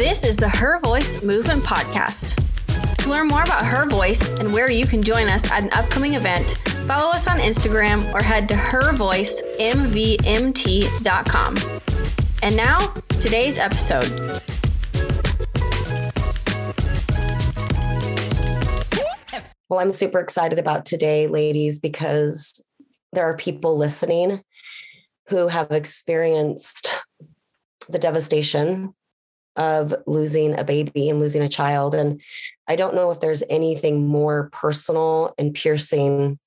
This is the Her Voice Movement Podcast. To learn more about Her Voice and where you can join us at an upcoming event, follow us on Instagram or head to hervoicemvmt.com. And now, today's episode. Well, I'm super excited about today, ladies, because there are people listening who have experienced the devastation of losing a baby and losing a child. And I don't know if there's anything more personal and piercing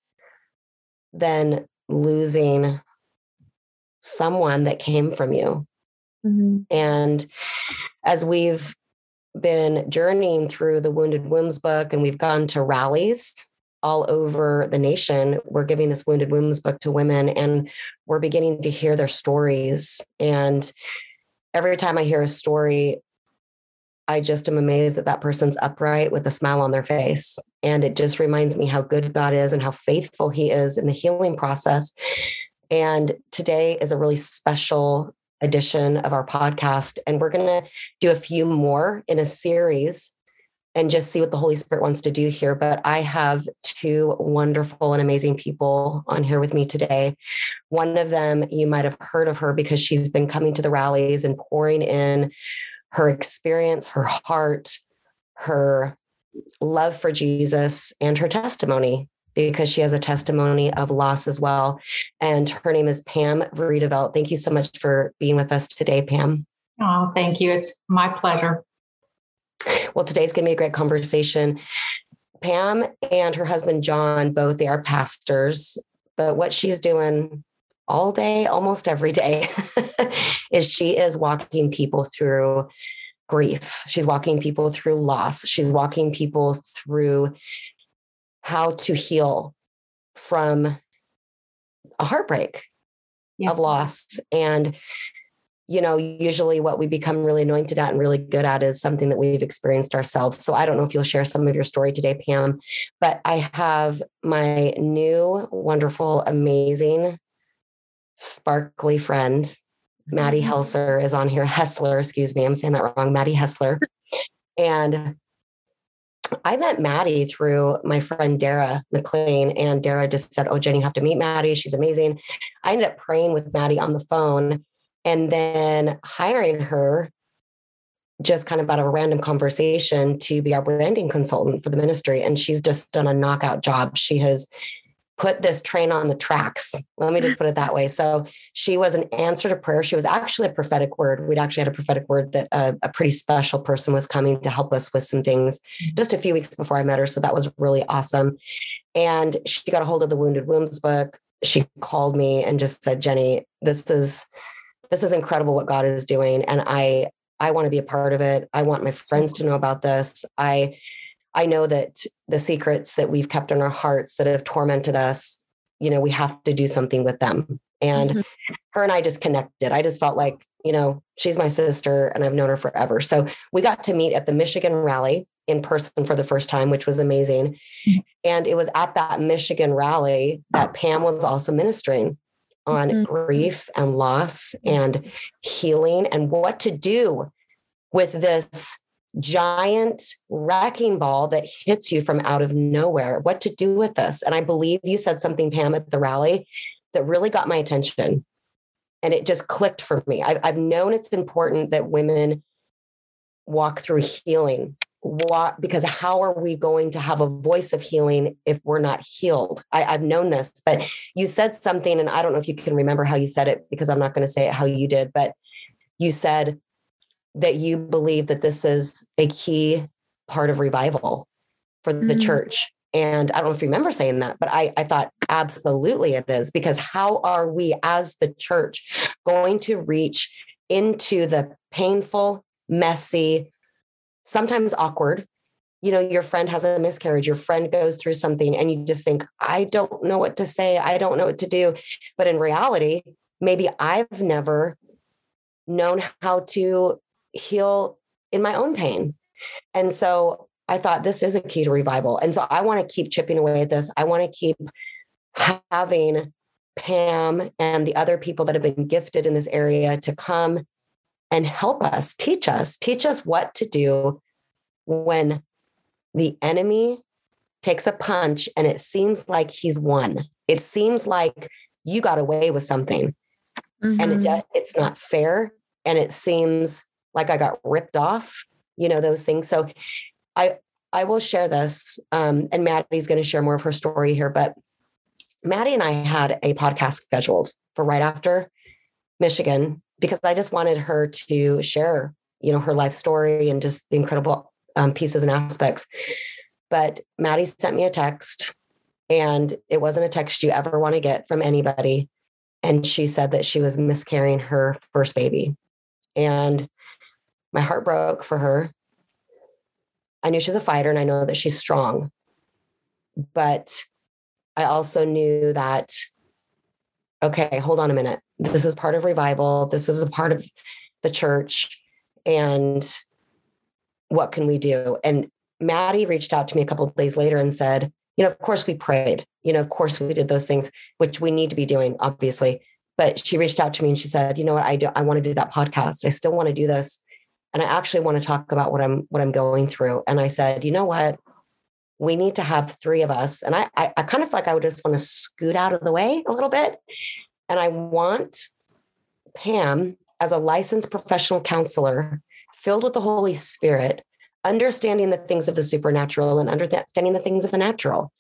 than losing someone that came from you. Mm-hmm. And as we've been journeying through the Wounded Wombs book and we've gone to rallies all over the nation, we're giving this Wounded Wombs book to women and we're beginning to hear their stories. And every time I hear a story, I just am amazed that that person's upright with a smile on their face. And it just reminds me how good God is and how faithful He is in the healing process. And today is a really special edition of our podcast. And we're going to do a few more in a series and just see what the Holy Spirit wants to do here. But I have two wonderful and amazing people on here with me today. One of them, you might have heard of her because she's been coming to the rallies and pouring in her experience, her heart, her love for Jesus, and her testimony because she has a testimony of loss as well. And her name is Pam Vredevelt. Thank you so much for being with us today, Pam. Oh, thank you. It's my pleasure. Well, today's going to be a great conversation. Pam and her husband John, both they are pastors, but what she's doing all day, almost every day, is she is walking people through grief. She's walking people through loss. She's walking people through how to heal from a heartbreak yeah. of loss. And you know, usually what we become really anointed at and really good at is something that we've experienced ourselves. So I don't know if you'll share some of your story today, Pam, but I have my new, wonderful, amazing, sparkly friend, Maddie mm-hmm. Is on here. Hessler, excuse me, I'm saying that wrong. Maddie Hessler. And I met Maddie through my friend Dara Maclean, and Dara just said, Oh, Jenny, you have to meet Maddie. She's amazing. I ended up praying with Maddie on the phone and then hiring her just kind of out of a random conversation to be our branding consultant for the ministry. And she's just done a knockout job. She has put this train on the tracks. Let me just put it that way. So she was an answer to prayer. She was actually a prophetic word. We'd actually had a prophetic word that a, a, pretty special person was coming to help us with some things just a few weeks before I met her. So that was really awesome. And she got a hold of the Wounded Wombs book. She called me and just said, Jenny, this is this is incredible what God is doing. And I, I want to be a part of it. I want my friends to know about this. I, I know that the secrets that we've kept in our hearts that have tormented us, you know, we have to do something with them. And mm-hmm. her and I just connected. I just felt like, you know, she's my sister and I've known her forever. So we got to meet at the Michigan rally in person for the first time, which was amazing. Mm-hmm. And it was at that Michigan rally that Pam was also ministering on mm-hmm. grief and loss and healing and what to do with this giant wrecking ball that hits you from out of nowhere. What to do with this? And I believe you said something, Pam, at the rally that really got my attention. And it just clicked for me. I've, I've known it's important that women walk through healing what because how are we going to have a voice of healing if we're not healed I, i've known this but you said something and i don't know if you can remember how you said it because i'm not going to say it how you did but you said that you believe that this is a key part of revival for the mm-hmm. church and i don't know if you remember saying that but I, I thought absolutely it is because how are we as the church going to reach into the painful messy sometimes awkward. You know, your friend has a miscarriage, your friend goes through something, and you just think, I don't know what to say. I don't know what to do. But in reality, maybe I've never known how to heal in my own pain. And so I thought this is a key to revival. And so I want to keep chipping away at this. I want to keep having Pam and the other people that have been gifted in this area to come and help us, teach us, teach us what to do when the enemy takes a punch and it seems like he's won. It seems like you got away with something mm-hmm. and it, mm-hmm. it's not fair. And it seems like I got ripped off, you know, those things. So I, I will share this. Um, and Maddie's going to share more of her story here, but Maddie and I had a podcast scheduled for right after Michigan because I just wanted her to share, you know, her life story and just the incredible um, pieces and aspects. But Maddie sent me a text, and it wasn't a text you ever want to get from anybody. And she said that she was miscarrying her first baby. And my heart broke for her. I knew she's a fighter and I know that she's strong. But I also knew that, okay, hold on a minute. This is part of revival. This is a part of the church. And what can we do? And Maddie reached out to me a couple days later and said, you know, of course we prayed. You know, of course we did those things, which we need to be doing, obviously. But she reached out to me and she said, you know what, I do I want to do that podcast. I still want to do this. And I actually want to talk about what I'm what I'm going through. And I said, you know what? We need to have three of us. And I I, I kind of feel like I would just want to scoot out of the way a little bit. And I want Pam as a licensed professional counselor filled with the Holy Spirit, understanding the things of the supernatural and understanding the things of the natural.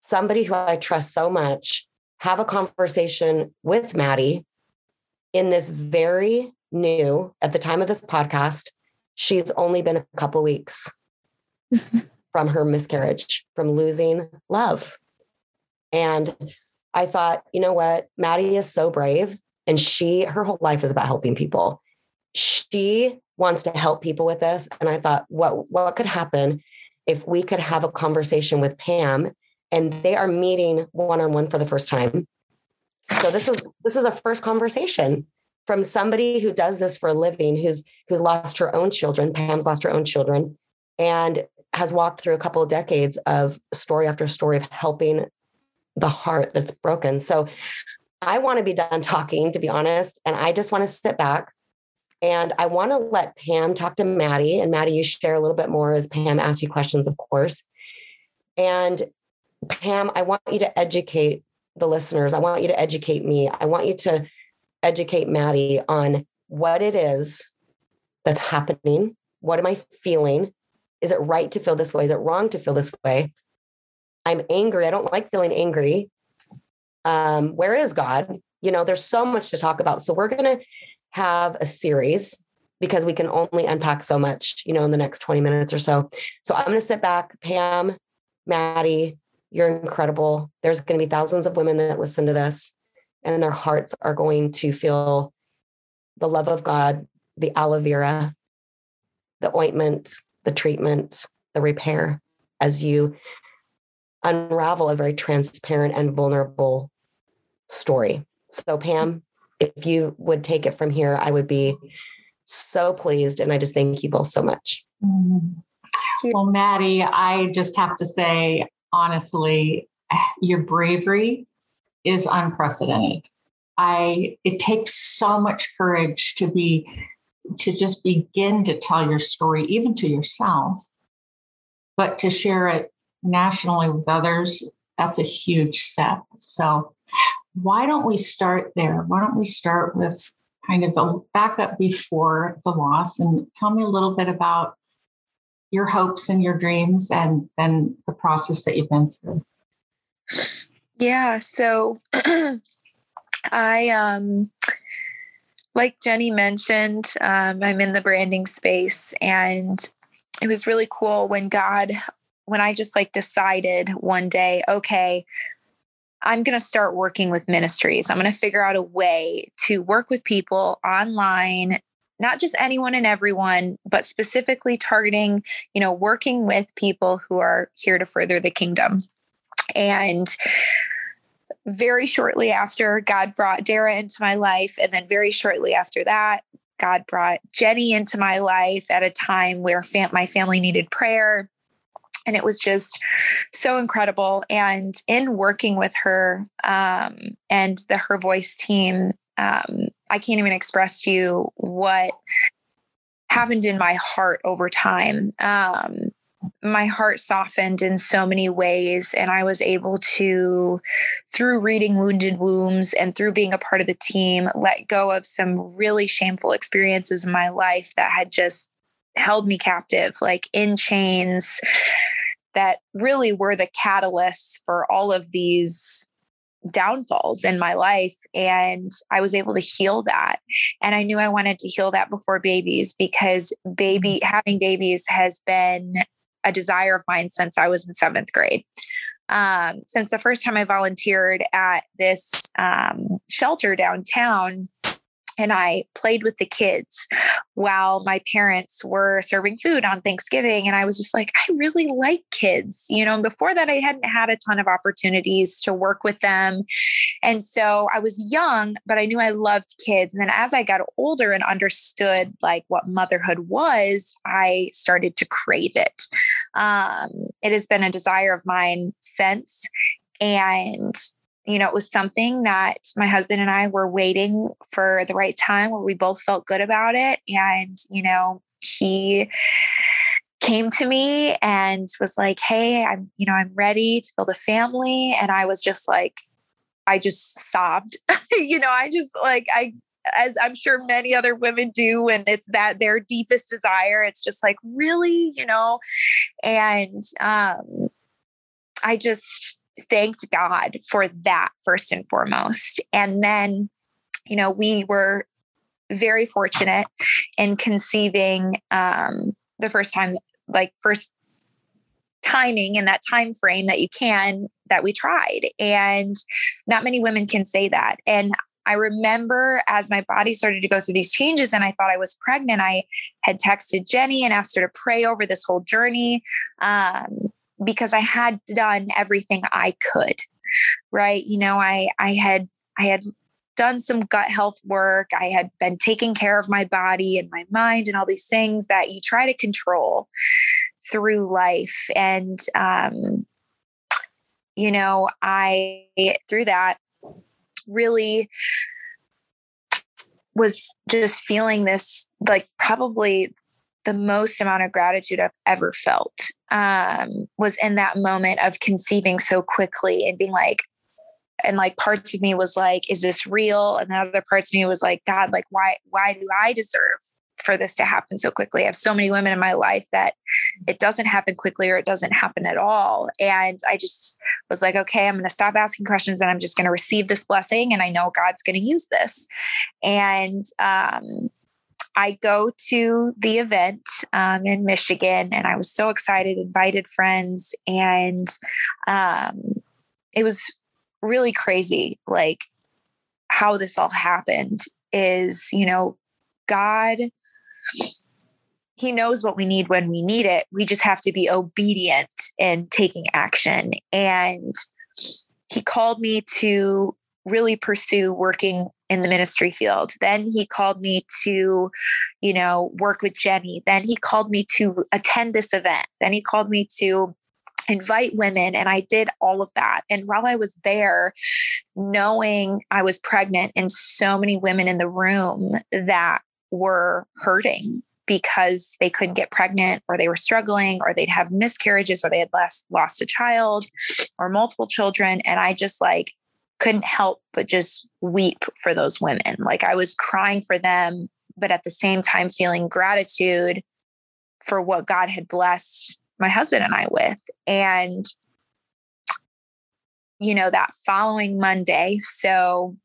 Somebody who I trust so much, have a conversation with Maddie in this very new, at the time of this podcast, she's only been a couple weeks from her miscarriage, from losing love. And I thought, you know what? Maddie is so brave and she, her whole life is about helping people. She wants to help people with this. And I thought, what, what could happen if we could have a conversation with Pam and they are meeting one-on-one for the first time. So this is this is a first conversation from somebody who does this for a living, who's who's lost her own children. Pam's lost her own children and has walked through a couple of decades of story after story of helping the heart that's broken. So I want to be done talking, to be honest. And I just want to sit back and I want to let Pam talk to Maddie. And Maddie, you share a little bit more as Pam asks you questions, of course. And Pam, I want you to educate the listeners. I want you to educate me. I want you to educate Maddie on what it is that's happening. What am I feeling? Is it right to feel this way? Is it wrong to feel this way? I'm angry. I don't like feeling angry. Um, where is God? You know, there's so much to talk about. So we're going to have a series because we can only unpack so much, you know, in the next 20 minutes or so. So I'm going to sit back, Pam, Maddie, you're incredible. There's going to be thousands of women that listen to this and their hearts are going to feel the love of God, the aloe vera, the ointment, the treatment, the repair as you unravel a very transparent and vulnerable story. So, Pam, if you would take it from here, I would be so pleased. And I just thank you both so much. Mm-hmm. Well, Maddie, I just have to say, honestly, your bravery is unprecedented. I it takes so much courage to be to just begin to tell your story, even to yourself, but to share it nationally with others, that's a huge step. So why don't we start there? Why don't we start with kind of a backup before the loss and tell me a little bit about your hopes and your dreams and then the process that you've been through. Yeah, so I um like Jenny mentioned, um, I'm in the branding space and it was really cool when God when I just like decided one day, okay, I'm going to start working with ministries. I'm going to figure out a way to work with people online, not just anyone and everyone, but specifically targeting, you know, working with people who are here to further the kingdom. And very shortly after, God brought Dara into my life. And then very shortly after that, God brought Jenny into my life at a time where fam- my family needed prayer and it was just so incredible and in working with her um, and the her voice team um, I can't even express to you what happened in my heart over time. Um, my heart softened in so many ways and i was able to through reading wounded wombs and through being a part of the team let go of some really shameful experiences in my life that had just held me captive like in chains that really were the catalysts for all of these downfalls in my life and I was able to heal that. And I knew I wanted to heal that before babies because baby having babies has been a desire of mine since I was in seventh grade. Um, since the first time I volunteered at this um, shelter downtown, and I played with the kids while my parents were serving food on Thanksgiving. And I was just like, I really like kids. You know, before that, I hadn't had a ton of opportunities to work with them. And so I was young, but I knew I loved kids. And then as I got older and understood like what motherhood was, I started to crave it. Um, it has been a desire of mine since. And you know, it was something that my husband and I were waiting for the right time where we both felt good about it. And, you know, he came to me and was like, Hey, I'm, you know, I'm ready to build a family. And I was just like, I just sobbed. you know, I just like, I, as I'm sure many other women do, and it's that their deepest desire. It's just like, really, you know, and um, I just, thanked God for that first and foremost. And then, you know, we were very fortunate in conceiving um, the first time, like first timing in that time frame that you can that we tried and not many women can say that and I remember as my body started to go through these changes and I thought I was pregnant, I had texted Jenny and asked her to pray over this whole journey. Um, because I had done everything I could. Right. You know, I I had I had done some gut health work. I had been taking care of my body and my mind and all these things that you try to control through life. And um, you know, I through that really was just feeling this like probably the most amount of gratitude I've ever felt um, was in that moment of conceiving so quickly and being like, and like parts of me was like, is this real? And the other parts of me was like, God, like, why, why do I deserve for this to happen so quickly? I have so many women in my life that it doesn't happen quickly or it doesn't happen at all. And I just was like, okay, I'm going to stop asking questions and I'm just going to receive this blessing. And I know God's going to use this. And, um, I go to the event um, in Michigan and I was so excited, invited friends, and um, it was really crazy. Like how this all happened is, you know, God, He knows what we need when we need it. We just have to be obedient and taking action. And He called me to really pursue working in the ministry field. Then he called me to, you know, work with Jenny. Then he called me to attend this event. Then he called me to invite women and I did all of that. And while I was there, knowing I was pregnant and so many women in the room that were hurting because they couldn't get pregnant or they were struggling or they'd have miscarriages or they had lost lost a child or multiple children and I just like couldn't help but just weep for those women. Like I was crying for them, but at the same time feeling gratitude for what God had blessed my husband and I with. And, you know, that following Monday, so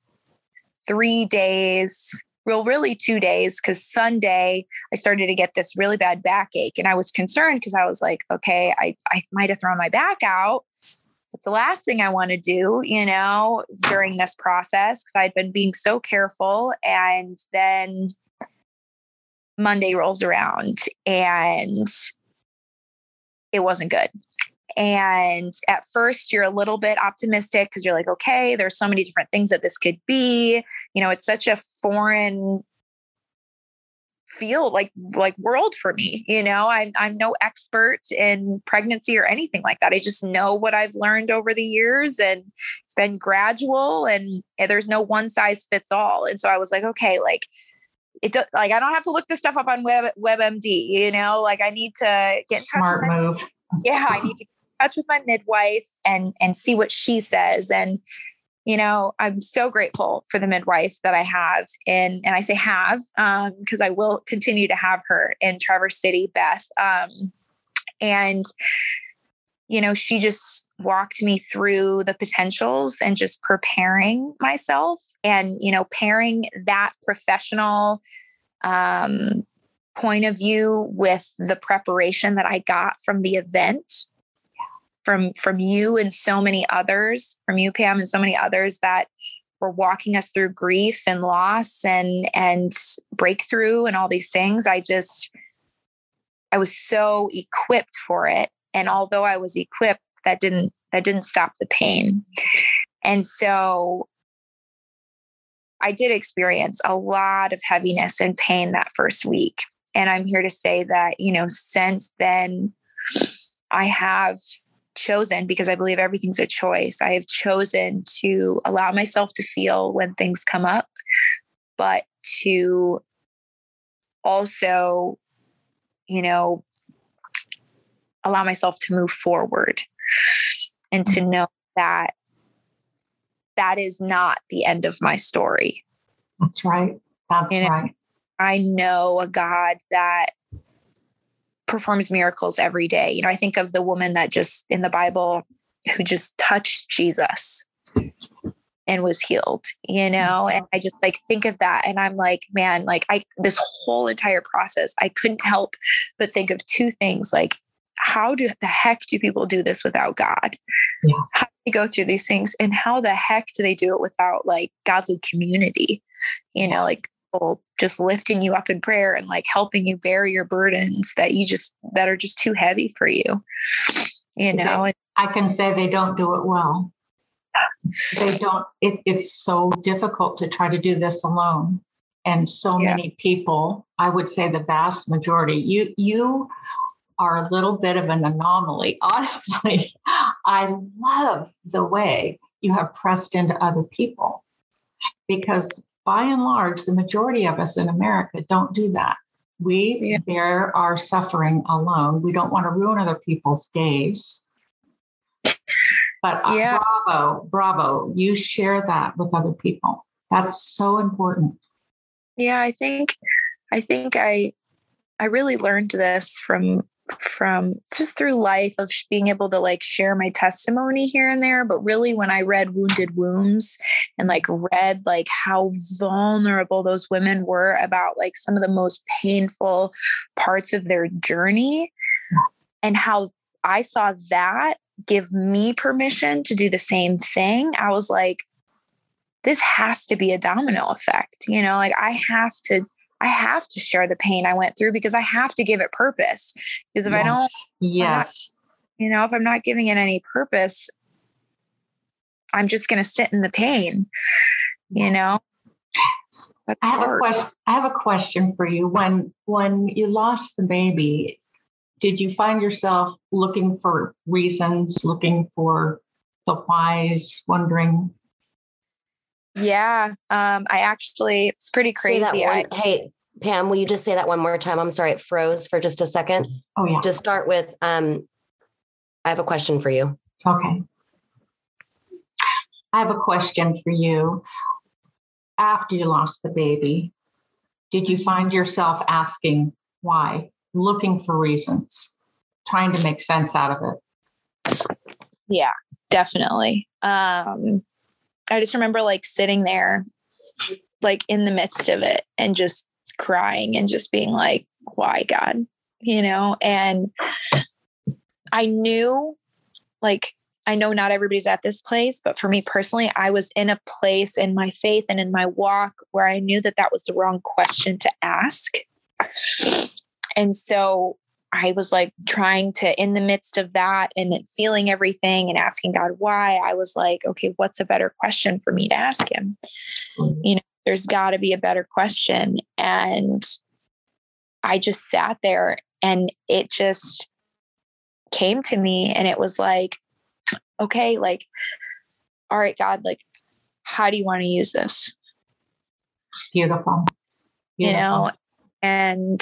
three days, well, really two days, because Sunday I started to get this really bad backache. And I was concerned because I was like, okay, I, I might have thrown my back out it's the last thing I want to do, you know, during this process because I'd been being so careful. And then Monday rolls around and it wasn't good. And at first, you're a little bit optimistic because you're like, okay, there's so many different things that this could be. You know, it's such a foreign feel like like world for me you know? I'm, I'm no expert in pregnancy or anything like that. I just know what i've learned over the years and it's been gradual and, and there's no one size fits all. And so i was like okay like it does like i don't have to look this stuff up on web webmd you know? Like i need to get in smart touch with move. My, yeah i need to get in touch with my midwife and and see what she says and you know i'm so grateful for the midwife that i have and and i say have um because i will continue to have her in traverse city beth um and you know she just walked me through the potentials and just preparing myself and you know pairing that professional um point of view with the preparation that i got from the event from from you and so many others from you pam and so many others that were walking us through grief and loss and and breakthrough and all these things. I just i was so equipped for it. And although i was equipped that didn't that didn't stop the pain. And so i did experience a lot of heaviness and pain that first week. And i'm here to say that you know since then i have chosen because I believe everything's a choice. I have chosen to allow myself to feel when things come up, but to also, you know, allow myself to move forward and to know that that is not the end of my story. That's right. That's you know, right. I know a God that performs miracles every day. You know, I think of the woman that just in the Bible who just touched Jesus and was healed, you know? And I just like think of that and I'm like, man, like I this whole entire process, I couldn't help but think of two things like how do the heck do people do this without God? Yeah. How do they go through these things and how the heck do they do it without like godly community? You know, like people just lifting you up in prayer and like helping you bear your burdens that you just that are just too heavy for you you know i can say they don't do it well. They don't it, it's so difficult to try to do this alone. And so yeah. many people i would say the vast majority you you are a little bit of an anomaly honestly. I love the way you have pressed into other people because by and large, the majority of us in America don't do that. We yeah. bear our suffering alone. We don't want to ruin other people's days. But uh, yeah. bravo, bravo, you share that with other people. That's so important. Yeah, I think I think I I really learned this from from just through life of being able to like share my testimony here and there but really when i read wounded wombs and like read like how vulnerable those women were about like some of the most painful parts of their journey and how i saw that give me permission to do the same thing i was like this has to be a domino effect you know like i have to I have to share the pain I went through because I have to give it purpose. Because if yes. I don't, yes, not, you know, if I'm not giving it any purpose, I'm just going to sit in the pain, you know? That's I have hard. a question. I have a question for you. When when you lost the baby, did you find yourself looking for reasons, looking for the whys, wondering yeah. Um, I actually, it's pretty crazy. One, I, hey, Pam, will you just say that one more time? I'm sorry, it froze for just a second. Oh, yeah. Just start with um, I have a question for you. Okay. I have a question for you. After you lost the baby, did you find yourself asking why, looking for reasons, trying to make sense out of it? Yeah, definitely. Um, I just remember like sitting there, like in the midst of it and just crying and just being like, why God, you know? And I knew like, I know not everybody's at this place, but for me personally, I was in a place in my faith and in my walk where I knew that that was the wrong question to ask. And so I was like trying to, in the midst of that and feeling everything and asking God why, I was like, okay, what's a better question for me to ask him? Mm-hmm. You know, there's got to be a better question. And I just sat there and it just came to me and it was like, okay, like, all right, God, like, how do you want to use this? Beautiful. Beautiful. You know, and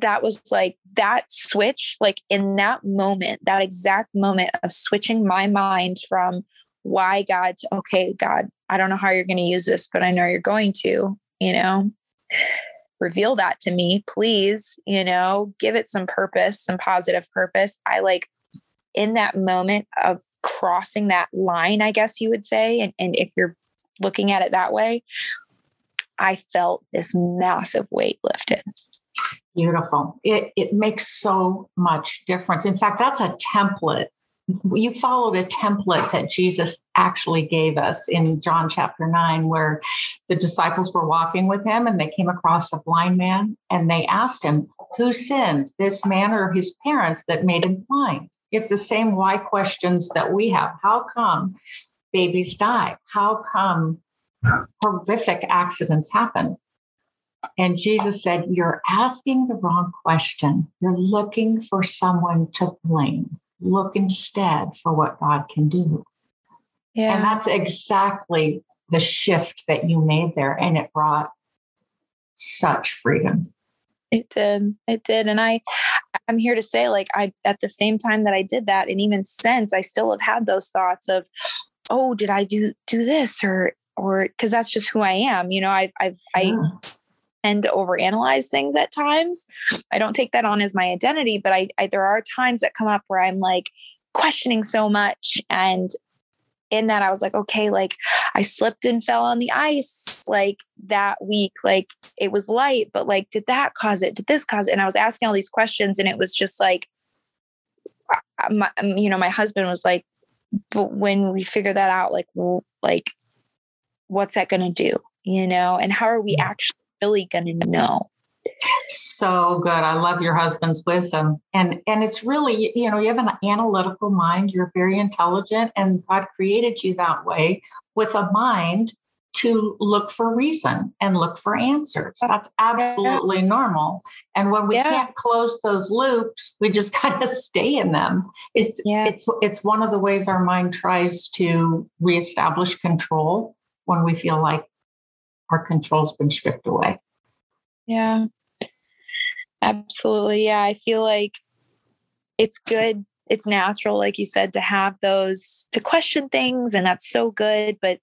that was like that switch, like in that moment, that exact moment of switching my mind from why God to, okay, God, I don't know how you're going to use this, but I know you're going to, you know, reveal that to me, please, you know, give it some purpose, some positive purpose. I like in that moment of crossing that line, I guess you would say. And, and if you're looking at it that way, I felt this massive weight lifted. Beautiful. It, it makes so much difference. In fact, that's a template you followed a template that Jesus actually gave us in John chapter 9, where the disciples were walking with him and they came across a blind man and they asked him, Who sinned, this man or his parents that made him blind? It's the same why questions that we have. How come babies die? How come horrific accidents happen? And Jesus said, You're asking the wrong question. You're looking for someone to blame look instead for what God can do. Yeah. And that's exactly the shift that you made there. And it brought such freedom. It did. It did. And I I'm here to say, like, I at the same time that I did that, and even since I still have had those thoughts of, oh, did I do do this or or because that's just who I am. You know, I've I've yeah. I tend to overanalyze things at times. I don't take that on as my identity, but I, I there are times that come up where I'm like questioning so much and in that I was like, okay, like I slipped and fell on the ice like that week. Like it was light, but like, did that cause it? Did this cause it? And I was asking all these questions, and it was just like, uh, my, um, you know, my husband was like, but when we figure that out, like, well, like, what's that going to do? You know, and how are we mm. actually really going to know. So good. I love your husband's wisdom. And and it's really, you know, you have an analytical mind, you're very intelligent and God created you that way with a mind to look for reason and look for answers. That's absolutely yeah. normal. And when we yeah. can't close those loops, we just kind of stay in them. It's yeah. it's it's one of the ways our mind tries to reestablish control when we feel like our control's been stripped away. Yeah. Absolutely. Yeah. I feel like it's good. It's natural, like you said, to have those, to question things. And that's so good. But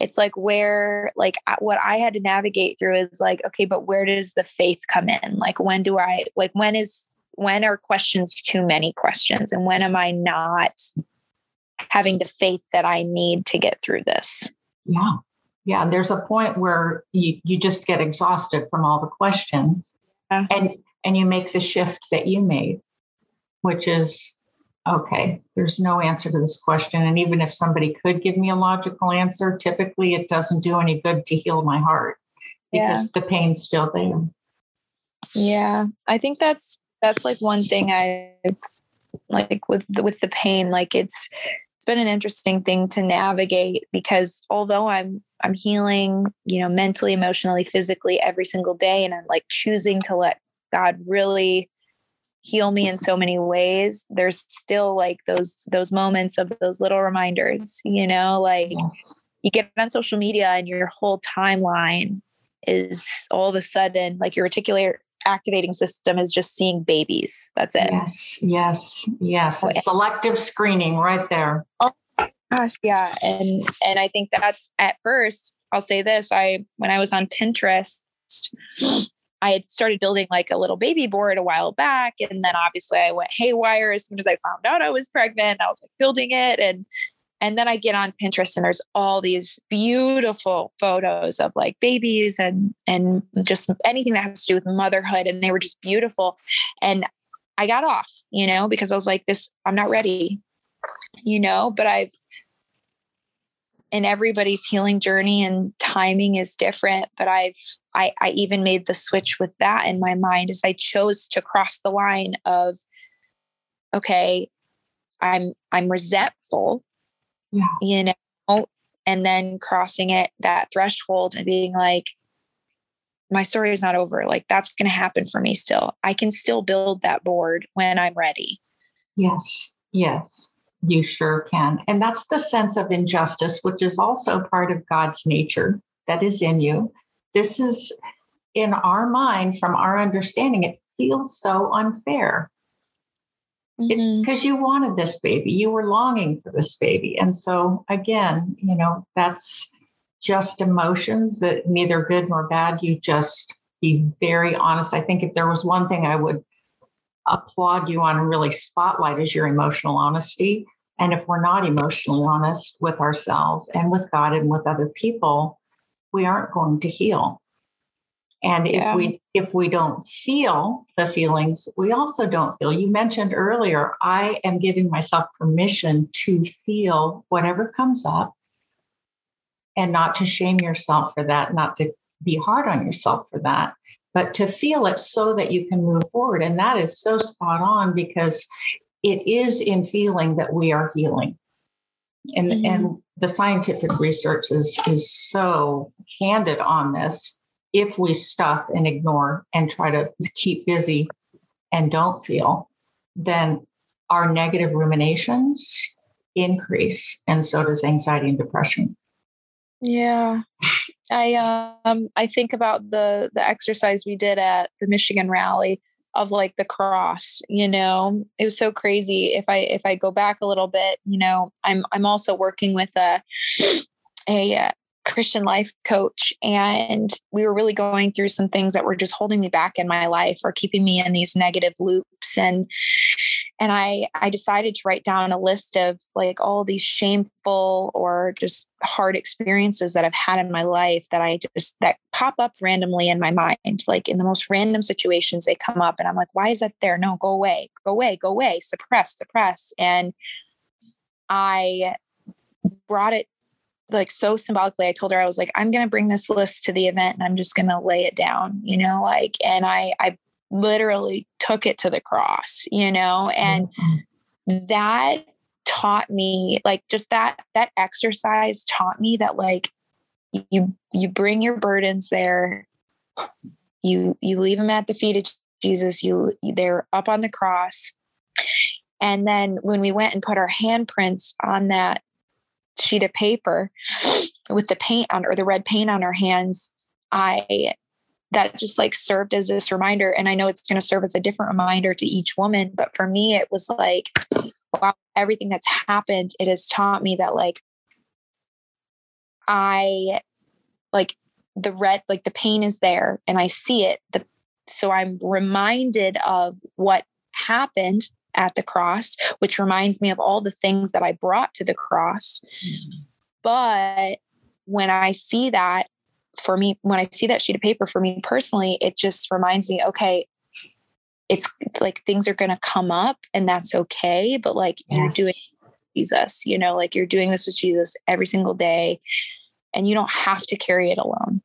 it's like where, like, what I had to navigate through is like, okay, but where does the faith come in? Like, when do I, like, when is, when are questions too many questions? And when am I not having the faith that I need to get through this? Yeah yeah there's a point where you you just get exhausted from all the questions yeah. and and you make the shift that you made which is okay there's no answer to this question and even if somebody could give me a logical answer typically it doesn't do any good to heal my heart because yeah. the pain's still there yeah i think that's that's like one thing i it's like with with the pain like it's it's been an interesting thing to navigate because although I'm I'm healing, you know, mentally, emotionally, physically every single day and I'm like choosing to let God really heal me in so many ways there's still like those those moments of those little reminders you know like you get on social media and your whole timeline is all of a sudden like your reticular activating system is just seeing babies. That's it. Yes, yes, yes. selective screening right there. Oh gosh, yeah. And and I think that's at first, I'll say this. I when I was on Pinterest, I had started building like a little baby board a while back. And then obviously I went haywire as soon as I found out I was pregnant. I was like building it and and then I get on Pinterest and there's all these beautiful photos of like babies and and just anything that has to do with motherhood. And they were just beautiful. And I got off, you know, because I was like, this, I'm not ready, you know, but I've in everybody's healing journey and timing is different but i've I, I even made the switch with that in my mind as i chose to cross the line of okay i'm i'm resentful yeah. you know, and then crossing it that threshold and being like, my story is not over. Like that's going to happen for me still. I can still build that board when I'm ready. Yes. Yes. You sure can. And that's the sense of injustice, which is also part of God's nature that is in you. This is in our mind, from our understanding, it feels so unfair because mm-hmm. you wanted this baby, you were longing for this baby. And so, again, you know, that's just emotions that neither good nor bad. You just be very honest. I think if there was one thing I would applaud you on and really spotlight is your emotional honesty. And if we're not emotionally honest with ourselves and with God and with other people, we aren't going to heal. And yeah. if we if we don't feel the feelings, we also don't feel. You mentioned earlier, I am giving myself permission to feel whatever comes up and not to shame yourself for that, not to be hard on yourself for that, but to feel it so that you can move forward. And that is so spot on because it is in feeling that we are healing. And, mm-hmm. and the scientific research is, is so candid on this if we stuff and ignore and try to keep busy and don't feel, then our negative ruminations increase, and so does anxiety and depression. Yeah. I um I think about the the exercise we did at the Michigan rally of like the cross, you know. It was so crazy. If I if I go back a little bit, you know, I'm I'm also working with a a uh, Christian life coach and we were really going through some things that were just holding me back in my life or keeping me in these negative loops and and I I decided to write down a list of like all these shameful or just hard experiences that I've had in my life that I just that pop up randomly in my mind like in the most random situations they come up and I'm like why is that there? No go away go away go away suppress suppress and I brought it like so symbolically, I told her I was like, I'm gonna bring this list to the event and I'm just gonna lay it down, you know, like and I I literally took it to the cross, you know, and mm-hmm. that taught me like just that that exercise taught me that like you you bring your burdens there you you leave them at the feet of jesus you they're up on the cross and then when we went and put our handprints on that sheet of paper with the paint on or the red paint on her hands, I that just like served as this reminder. And I know it's going to serve as a different reminder to each woman. But for me, it was like, wow, everything that's happened, it has taught me that like I like the red, like the pain is there and I see it. The, so I'm reminded of what happened at the cross, which reminds me of all the things that I brought to the cross. Mm-hmm. But when I see that, for me, when I see that sheet of paper for me personally, it just reminds me, okay, it's like things are going to come up and that's okay. But like yes. you're doing Jesus, you know, like you're doing this with Jesus every single day and you don't have to carry it alone.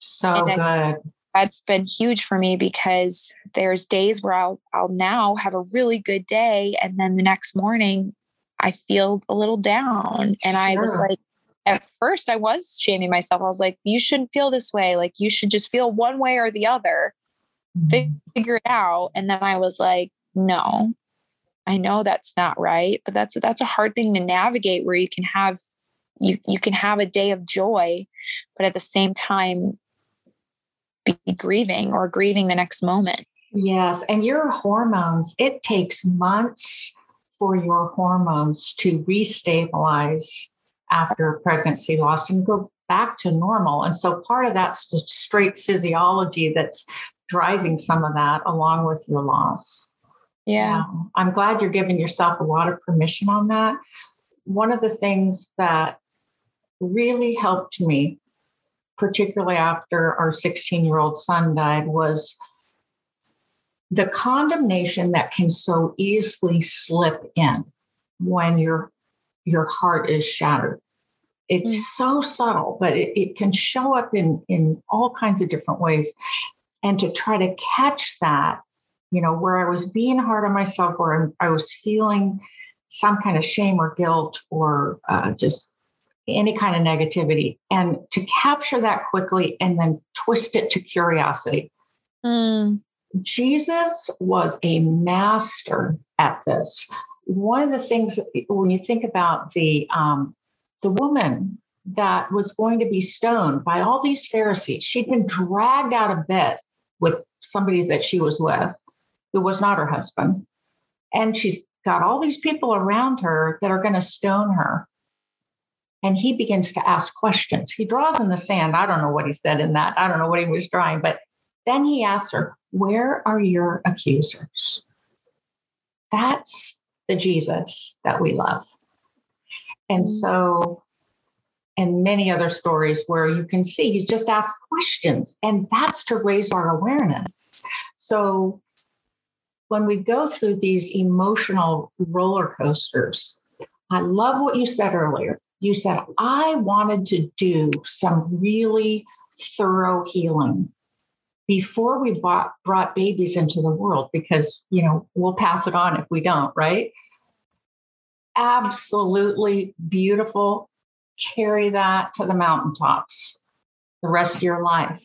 So good. I, that's been huge for me because there's days where I'll I'll now have a really good day and then the next morning I feel a little down and sure. I was like at first I was shaming myself. I was like you shouldn't feel this way. Like you should just feel one way or the other. Mm-hmm. Figure it out and then I was like no. I know that's not right, but that's that's a hard thing to navigate where you can have you you can have a day of joy but at the same time be grieving or grieving the next moment. Yes. And your hormones, it takes months for your hormones to restabilize after pregnancy loss and go back to normal. And so part of that's the straight physiology that's driving some of that along with your loss. Yeah. I'm glad you're giving yourself a lot of permission on that. One of the things that really helped me particularly after our 16 year old son died, was the condemnation that can so easily slip in when your your heart is shattered. It's mm. so subtle, but it, it can show up in in all kinds of different ways. And to try to catch that, you know, where I was being hard on myself, or I was feeling some kind of shame or guilt, or uh, just any kind of negativity and to capture that quickly and then twist it to curiosity. Mm. Jesus was a master at this. One of the things when you think about the um, the woman that was going to be stoned by all these Pharisees, she'd been dragged out of bed with somebody that she was with, who was not her husband, and she's got all these people around her that are going to stone her. And he begins to ask questions. He draws in the sand. I don't know what he said in that. I don't know what he was drawing, but then he asks her, Where are your accusers? That's the Jesus that we love. And mm. so, and many other stories where you can see he's just asked questions, and that's to raise our awareness. So, when we go through these emotional roller coasters, I love what you said earlier. You said, I wanted to do some really thorough healing before we bought, brought babies into the world because, you know, we'll pass it on if we don't, right? Absolutely beautiful. Carry that to the mountaintops the rest of your life.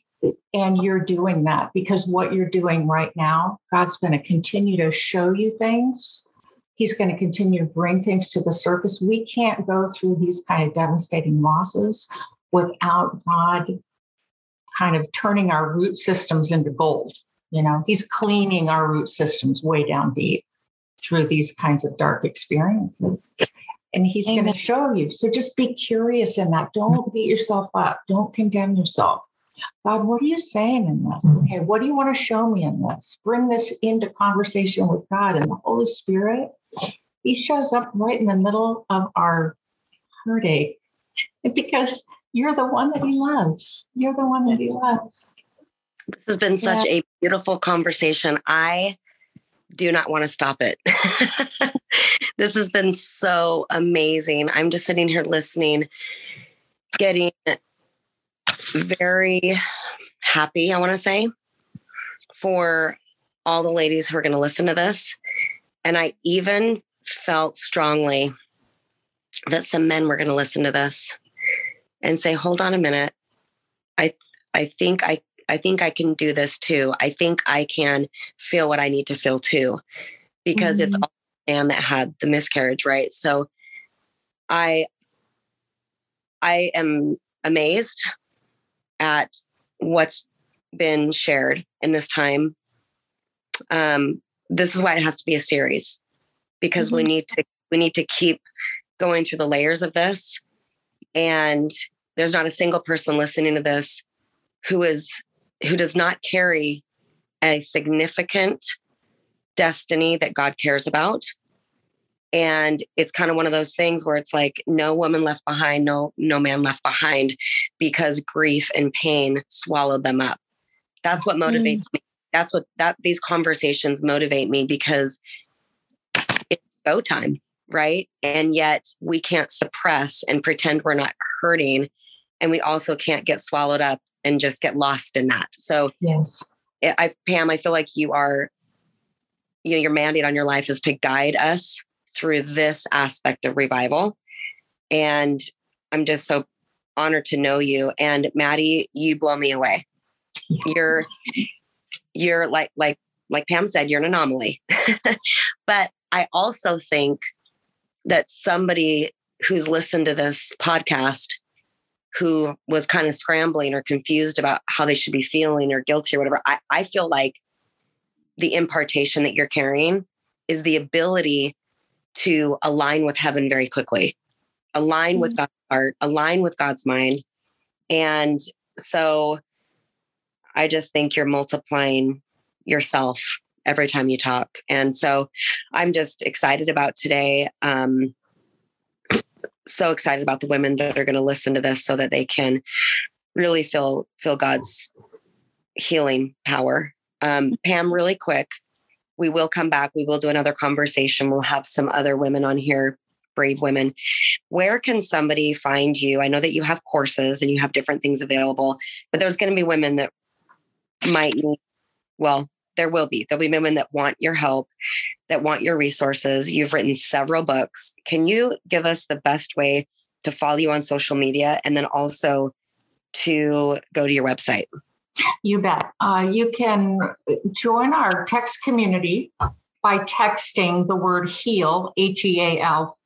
And you're doing that because what you're doing right now, God's going to continue to show you things. He's going to continue to bring things to the surface. We can't go through these kind of devastating losses without God kind of turning our root systems into gold. You know, he's cleaning our root systems way down deep through these kinds of dark experiences. And he's going to show you. So just be curious in that. Don't beat yourself up. Don't condemn yourself. God, what are you saying in this? Mm-hmm. Okay, what do you want to show me in this? Bring this into conversation with God and the Holy Spirit. He shows up right in the middle of our heartache because you're the one that he loves. You're the one that he loves. This has been such yeah. a beautiful conversation. I do not want to stop it. this has been so amazing. I'm just sitting here listening, getting very happy, I want to say, for all the ladies who are going to listen to this. And I even felt strongly that some men were going to listen to this and say, hold on a minute. I I think I I think I can do this too. I think I can feel what I need to feel too. Because mm-hmm. it's all man that had the miscarriage, right? So I I am amazed at what's been shared in this time. Um, this is why it has to be a series because mm-hmm. we need to we need to keep going through the layers of this and there's not a single person listening to this who is who does not carry a significant destiny that God cares about. And it's kind of one of those things where it's like no woman left behind, no no man left behind because grief and pain swallowed them up. That's what motivates mm. me. That's what that these conversations motivate me because it's go time, right? And yet we can't suppress and pretend we're not hurting and we also can't get swallowed up and just get lost in that. So yes, I, Pam, I feel like you are, you know, your mandate on your life is to guide us through this aspect of revival. And I'm just so honored to know you. And Maddie, you blow me away. You're, you're like, like, like Pam said, you're an anomaly. but I also think that somebody who's listened to this podcast who was kind of scrambling or confused about how they should be feeling or guilty or whatever. I, I feel like the impartation that you're carrying is the ability to align with heaven very quickly, align mm-hmm. with God's heart, align with God's mind. And so I just think you're multiplying yourself every time you talk. And so I'm just excited about today. Um, so excited about the women that are going to listen to this so that they can really feel feel God's healing power. Um, Pam, really quick, we will come back. We will do another conversation. We'll have some other women on here, brave women. Where can somebody find you? I know that you have courses and you have different things available, but there's going to be women that might need, well, there will be. There'll be women that want your help, that want your resources. You've written several books. Can you give us the best way to follow you on social media and then also to go to your website? You bet. Uh, you can join our text community by texting the word HEAL, H E A L,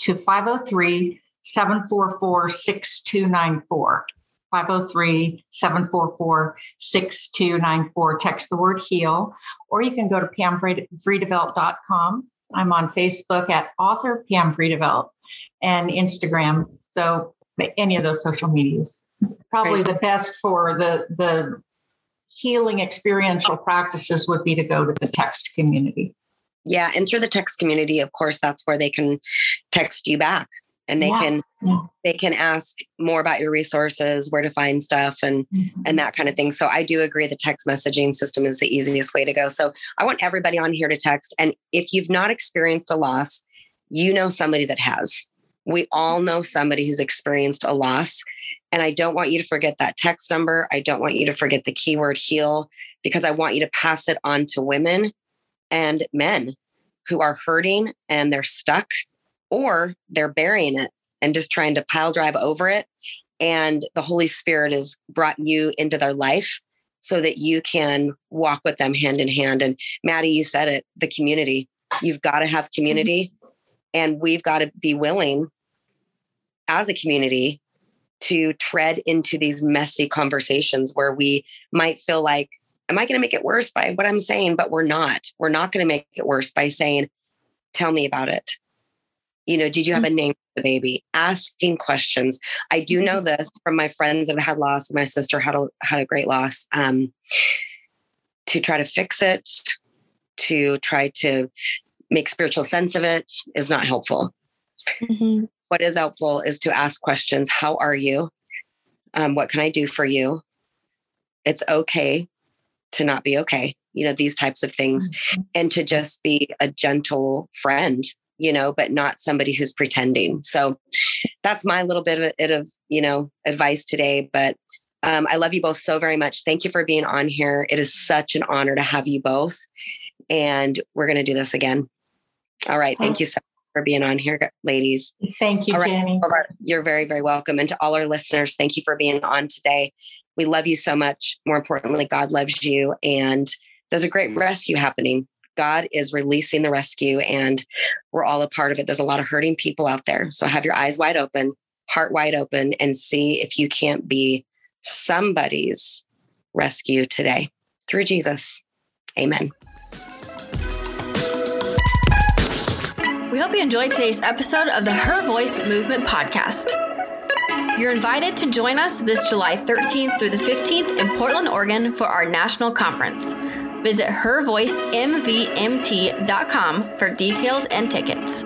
to 503 744 6294. 503 744 6294. Text the word HEAL, or you can go to pamvredevelt.com. I'm on Facebook at author Pam and Instagram. So any of those social medias. Probably the best for the the healing experiential practices would be to go to the text community. Yeah, and through the text community, of course, that's where they can text you back and they yeah. can yeah. they can ask more about your resources where to find stuff and mm-hmm. and that kind of thing so i do agree the text messaging system is the easiest way to go so i want everybody on here to text and if you've not experienced a loss you know somebody that has we all know somebody who's experienced a loss and I don't want you to forget that text number. I don't want you to forget the keyword heal because I want you to pass it on to women and men who are hurting and they're stuck or they're burying it and just trying to pile drive over it. And the Holy Spirit has brought you into their life so that you can walk with them hand in hand. And Maddie, you said it the community. You've got to have community, and we've got to be willing as a community to tread into these messy conversations where we might feel like, am I going to make it worse by what I'm saying? But we're not. We're not going to make it worse by saying, tell me about it. You know, did you have a name for the baby? Asking questions. I do know mm-hmm. this from my friends that had loss. My sister had a had a great loss. Um, to try to fix it, to try to make spiritual sense of it is not helpful. Mm-hmm what is helpful is to ask questions How are you? Um, what can I do for you? It's okay to not be okay, you know, these types of things, mm-hmm. and to just be a gentle friend, you know, but not somebody who's pretending. So that's my little bit of, it of you know, advice today. But um, I love you both so very much. Thank you for being on here. It is such an honor to have you both. And we're going to do this again. All right. Thank you so for being on here, ladies. Thank you, right. Jenny. You're very, very welcome. And to all our listeners, thank you for being on today. We love you so much. More importantly, God loves you. And there's a great rescue happening. God is releasing the rescue, and we're all a part of it. There's a lot of hurting people out there. So have your eyes wide open, heart wide open, and see if you can't be somebody's rescue today through Jesus. Amen. We hope you enjoyed today's episode of the Her Voice Movement podcast. You're invited to join us this July 13th through the 15th in Portland, Oregon for our national conference. Visit hervoicemvmt.com for details and tickets.